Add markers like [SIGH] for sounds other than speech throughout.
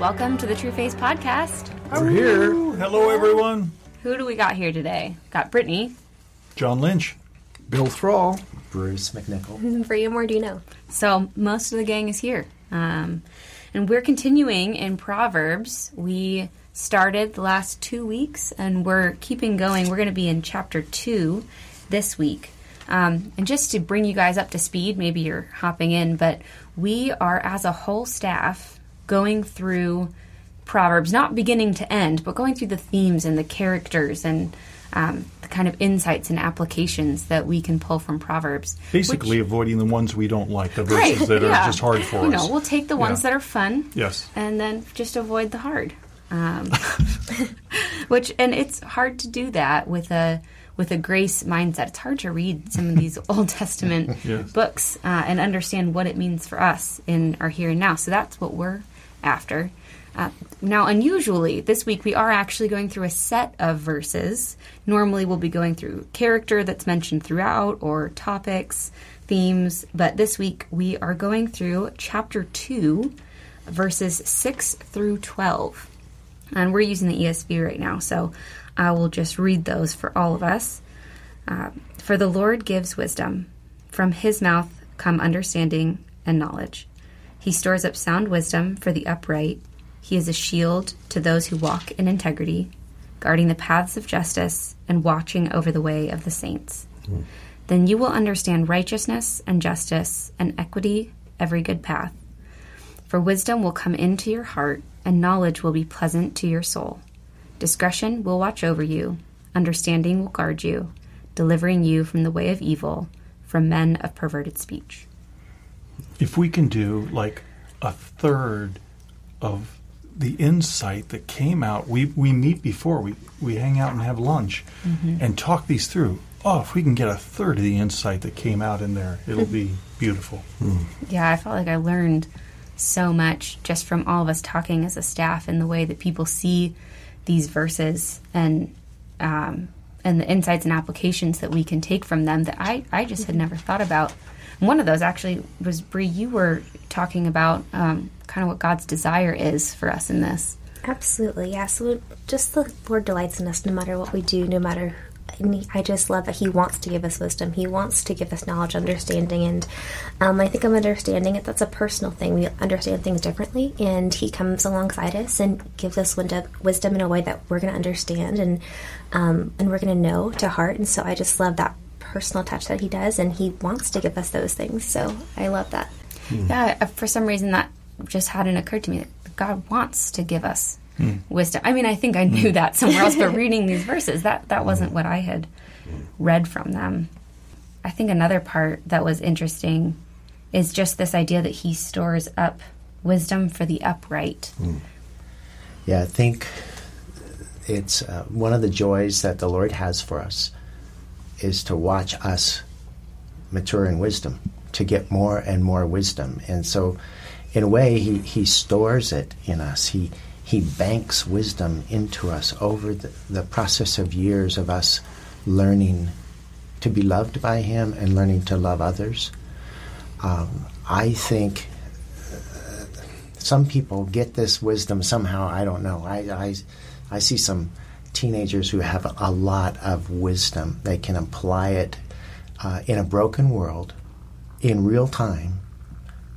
Welcome to the True Face Podcast. We're here. Hello, everyone. Who do we got here today? Got Brittany. John Lynch. Bill Thrall. Bruce McNicol. Bria Mordino. So most of the gang is here. Um, and we're continuing in Proverbs. We started the last two weeks and we're keeping going. We're going to be in chapter two this week. Um, and just to bring you guys up to speed, maybe you're hopping in, but we are, as a whole staff, going through Proverbs, not beginning to end, but going through the themes and the characters and um, the kind of insights and applications that we can pull from Proverbs. Basically, which- avoiding the ones we don't like, the verses Right, that yeah. are just hard for you us. know, we'll take the ones Yeah. that are fun. Yes. And then just avoid the hard. Um, [LAUGHS] [LAUGHS] which and it's hard to do that with a with a grace mindset. It's hard to read some of these Old Testament [LAUGHS] Yes. books uh, and understand what it means for us in our here and now. So that's what we're after. Uh, now, unusually, this week we are actually going through a set of verses. Normally, we'll be going through character that's mentioned throughout or topics, themes, but this week we are going through chapter 2, verses 6 through 12. And we're using the ESV right now, so I will just read those for all of us. Uh, for the Lord gives wisdom, from his mouth come understanding and knowledge. He stores up sound wisdom for the upright. He is a shield to those who walk in integrity, guarding the paths of justice and watching over the way of the saints. Hmm. Then you will understand righteousness and justice and equity, every good path. For wisdom will come into your heart, and knowledge will be pleasant to your soul. Discretion will watch over you, understanding will guard you, delivering you from the way of evil, from men of perverted speech. If we can do like a third of the insight that came out, we, we meet before, we, we hang out and have lunch Mm-hmm. and talk these through. Oh, if we can get a third of the insight that came out in there, it'll be [LAUGHS] beautiful. Yeah, I felt like I learned so much just from all of us talking as a staff and the way that people see these verses and um, and the insights and applications that we can take from them that I, I just had never thought about. One of those actually was Bree. You were talking about um, kind of what God's desire is for us in this. Absolutely, yeah. So just the Lord delights in us no matter what we do, no matter. I just love that He wants to give us wisdom. He wants to give us knowledge, understanding, and um, I think I'm understanding it. That's a personal thing. We understand things differently, and He comes alongside us and gives us wisdom in a way that we're going to understand and um, and we're going to know to heart. And so I just love that personal touch that He does, and He wants to give us those things. So I love that. Yeah, uh, for some reason that just hadn't occurred to me that God wants to give us wisdom. I mean, I think I knew that somewhere else, but [LAUGHS] reading these verses, that that wasn't what I had read from them. I think another part that was interesting is just this idea that he stores up wisdom for the upright. Yeah, I think it's uh, one of the joys that the Lord has for us is to watch us mature in wisdom, to get more and more wisdom. And so, in a way, He, he stores it in us. He, he banks wisdom into us over the, the process of years of us learning to be loved by Him and learning to love others. Um, I think some people get this wisdom somehow. I don't know. I, I, I see some teenagers who have a lot of wisdom. They can apply it uh, in a broken world, in real time,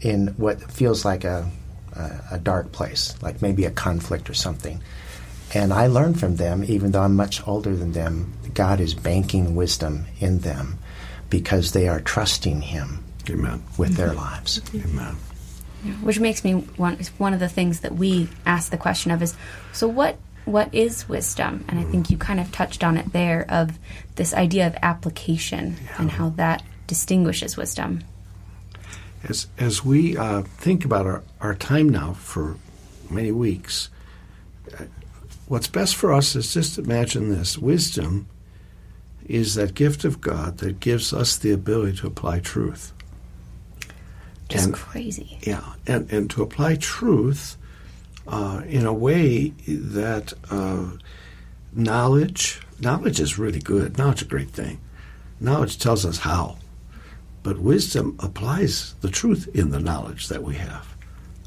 in what feels like a, a, a dark place, like maybe a conflict or something. And I learn from them, even though I'm much older than them. God is banking wisdom in them because they are trusting Him Amen. with their lives. Amen. Which makes me want one of the things that we ask the question of is so what what is wisdom? And I think you kind of touched on it there of this idea of application and how that distinguishes wisdom. As, as we uh, think about our, our time now for many weeks, uh, what's best for us is just imagine this wisdom is that gift of God that gives us the ability to apply truth. Just And- crazy. Yeah, and, and to apply truth uh, in a way that uh, knowledge knowledge is really good. Knowledge is a great thing. Knowledge tells us how, but wisdom applies the truth in the knowledge that we have.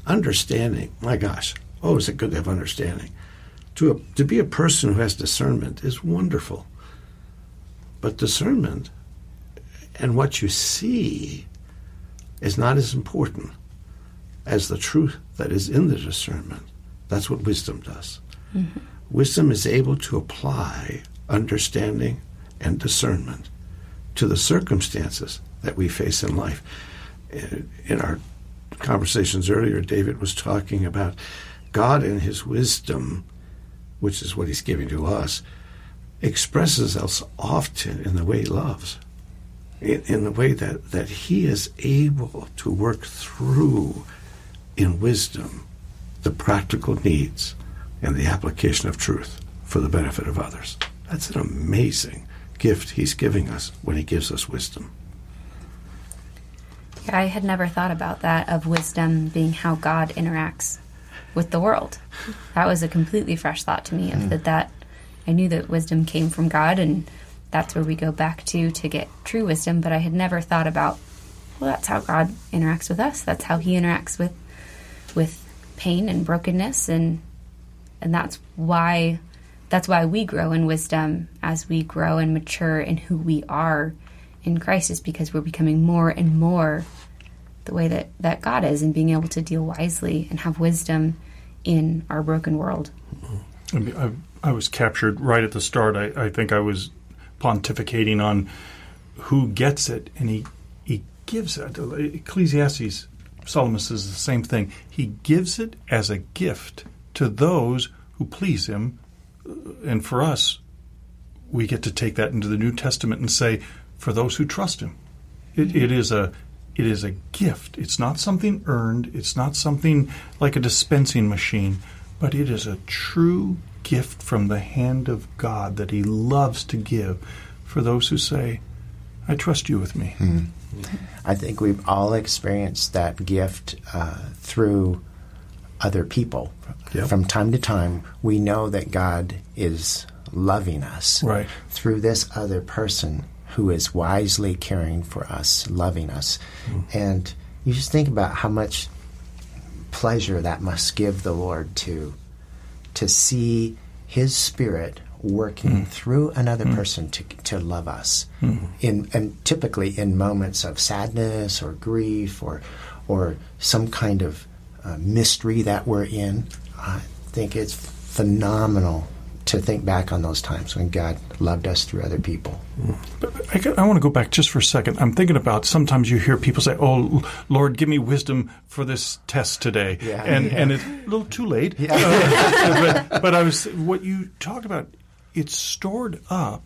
Understanding, my gosh, Oh, is it good to have understanding? To, a, to be a person who has discernment is wonderful. But discernment and what you see is not as important as the truth that is in the discernment. That's what wisdom does. Mm-hmm. Wisdom is able to apply understanding and discernment to the circumstances that we face in life. In our conversations earlier, David was talking about God in his wisdom, which is what he's giving to us, expresses us often in the way he loves, in, in the way that, that he is able to work through in wisdom the practical needs and the application of truth for the benefit of others. That's an amazing gift he's giving us when he gives us wisdom. Yeah, I had never thought about that of wisdom being how God interacts with the world. That was a completely fresh thought to me of mm. that that I knew that wisdom came from God and that's where we go back to to get true wisdom, but I had never thought about well that's how God interacts with us. That's how he interacts with with pain and brokenness and and that's why that's why we grow in wisdom as we grow and mature in who we are in Christ is because we're becoming more and more the way that, that God is and being able to deal wisely and have wisdom in our broken world. I, mean, I, I was captured right at the start. I, I think I was pontificating on who gets it, and he, he gives it. Ecclesiastes, Solomon says the same thing. He gives it as a gift to those who please him and for us, we get to take that into the New Testament and say, for those who trust Him, it, it is a it is a gift. It's not something earned. It's not something like a dispensing machine, but it is a true gift from the hand of God that He loves to give for those who say, "I trust you with me." Hmm. I think we've all experienced that gift uh, through other people. Yep. From time to time, we know that God is loving us right. through this other person who is wisely caring for us, loving us. Mm. And you just think about how much pleasure that must give the Lord to to see his spirit working mm. through another mm. person to, to love us mm. in and typically in moments of sadness or grief or or some kind of uh, mystery that we're in. I think it's phenomenal to think back on those times when God loved us through other people. I, I, want to go back just for a second. I'm thinking about sometimes you hear people say, "Oh, Lord, give me wisdom for this test today," yeah, and yeah. and it's a little too late. Yeah. Uh, [LAUGHS] but, but I was what you talked about. It's stored up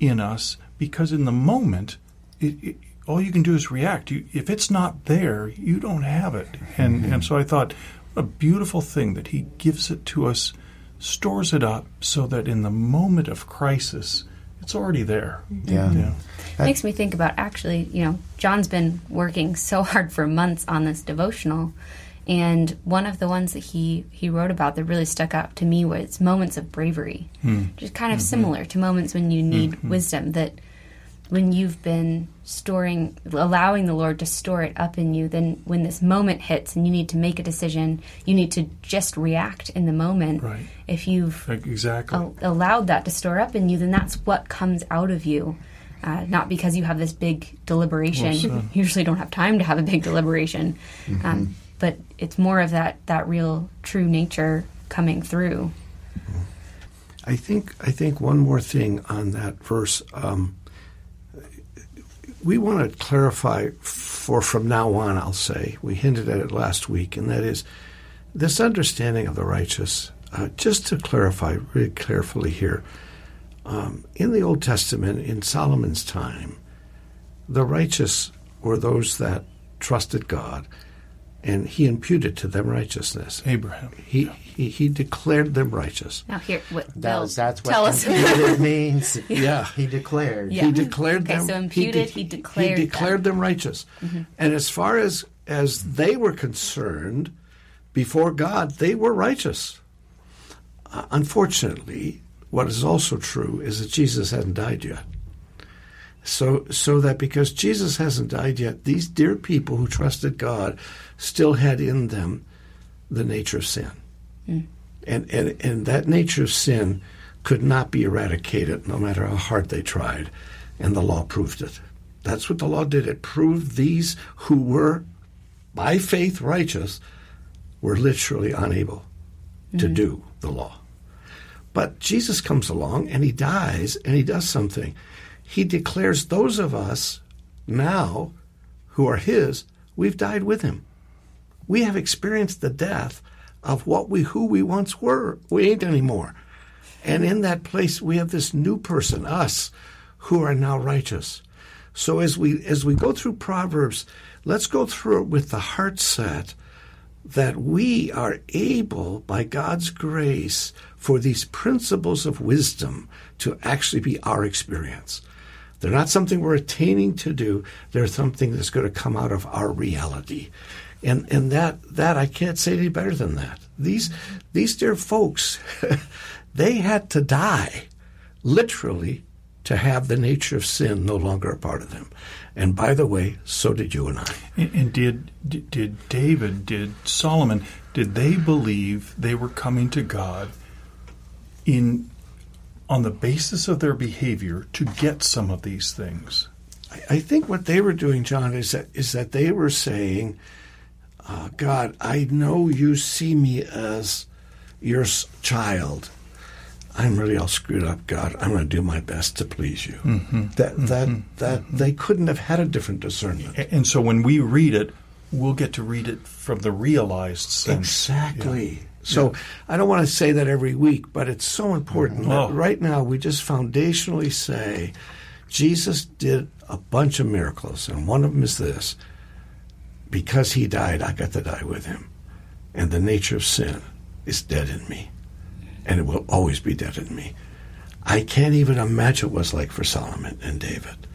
in us because in the moment, it, it, all you can do is react. You, if it's not there, you don't have it. And mm-hmm. and so I thought, a beautiful thing that He gives it to us, stores it up, so that in the moment of crisis, it's already there. Yeah. yeah. Makes me think about actually, you know, John's been working so hard for months on this devotional. And one of the ones that he, he wrote about that really stuck out to me was moments of bravery. Hmm. Just kind of mm-hmm. similar to moments when you need mm-hmm. wisdom that when you've been storing allowing the lord to store it up in you then when this moment hits and you need to make a decision you need to just react in the moment right if you've exactly al- allowed that to store up in you then that's what comes out of you uh, not because you have this big deliberation well, [LAUGHS] you usually don't have time to have a big deliberation mm-hmm. um, but it's more of that that real true nature coming through I think I think one more thing on that verse um, we want to clarify for from now on, I'll say, we hinted at it last week, and that is this understanding of the righteous. Uh, just to clarify really carefully here, um, in the Old Testament, in Solomon's time, the righteous were those that trusted God and he imputed to them righteousness. Abraham. He yeah. he, he, declared them righteous. Now here, what, that that's what tell us what [LAUGHS] [LAUGHS] it means. yeah, he declared. Yeah. He declared okay, them. So imputed, he, de- he declared. He declared them, them righteous. Mm-hmm. And as far as as they were concerned, before God, they were righteous. Uh, unfortunately, what is also true is that Jesus hadn't died yet. So, so that because Jesus hasn't died yet, these dear people who trusted God still had in them the nature of sin. And, and, and that nature of sin could not be eradicated no matter how hard they tried. And the law proved it. That's what the law did. It proved these who were, by faith, righteous were literally unable to mm-hmm. do the law. But Jesus comes along and he dies and he does something. He declares those of us now who are his, we've died with him. We have experienced the death of what we who we once were. We ain't anymore. And in that place we have this new person, us, who are now righteous. So as we as we go through Proverbs, let's go through it with the heart set that we are able, by God's grace, for these principles of wisdom to actually be our experience. They're not something we're attaining to do. They're something that's going to come out of our reality. And, and that, that I can't say any better than that. These, these dear folks, [LAUGHS] they had to die, literally, to have the nature of sin no longer a part of them. And by the way, so did you and I. And, and did, did did David, did Solomon, did they believe they were coming to God in on the basis of their behavior to get some of these things? I think what they were doing, John, is that is that they were saying, uh, "God, I know you see me as your s- child. I'm really all screwed up, God. I'm going to do my best to please you." Mm-hmm. That mm-hmm. that mm-hmm. that they couldn't have had a different discernment. And so when we read it, we'll get to read it from the realized sense. Exactly. So I don't want to say that every week, but it's so important. Mm-hmm. that Oh. Right now, we just foundationally say Jesus did a bunch of miracles, and one of them is this: because he died, I got to die with him, and the nature of sin is dead in me, and it will always be dead in me. I can't even imagine what it was like for Solomon and David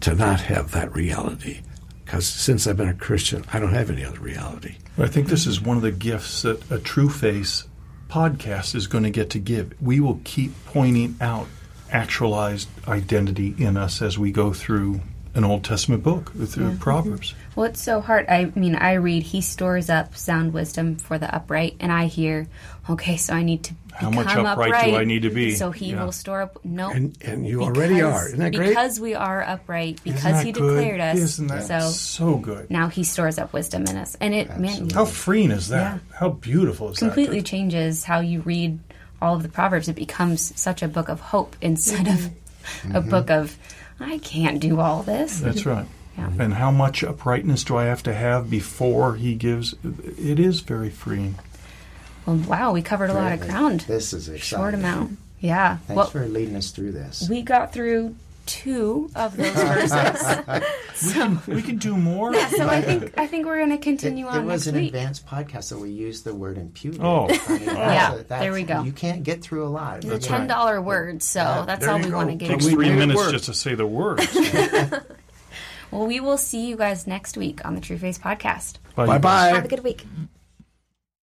to not have that reality. Because since I've been a Christian, I don't have any other reality. I think this is one of the gifts that a True Face podcast is going to get to give. We will keep pointing out actualized identity in us as we go through an Old Testament book, through mm-hmm. Proverbs. Well, it's so hard. I mean, I read, He stores up sound wisdom for the upright, and I hear, okay, so I need to How become much upright do I need to be? So He Yeah. will store up. No, And- and you already are. Isn't that great? Because we are upright, because He good? declared us. Isn't that so so good? now He stores up wisdom in us, and it man, How freeing is that? How beautiful is completely that? changes how you read all of the proverbs. It becomes such a book of hope instead of mm-hmm. [LAUGHS] a book of I can't do all this. That's right. Yeah. And how much uprightness do I have to have before he gives? It is very freeing. Well, wow, we covered a lot of ground. This is exciting. Short amount. Yeah. Thanks well, for leading us through this. we got through two of those verses. [LAUGHS] We can do more. so I think I think we're going to continue it, on it was next an week. advanced podcast, so we used the word imputed. Oh. I mean, Yeah, that's- there we go. You can't get through a lot. The That's ten right. dollar word, so that's there all we go. want to get. takes three minutes work. just to say the word. [LAUGHS] Well, we will see you guys next week on the True Face podcast. Bye bye. Have a good week.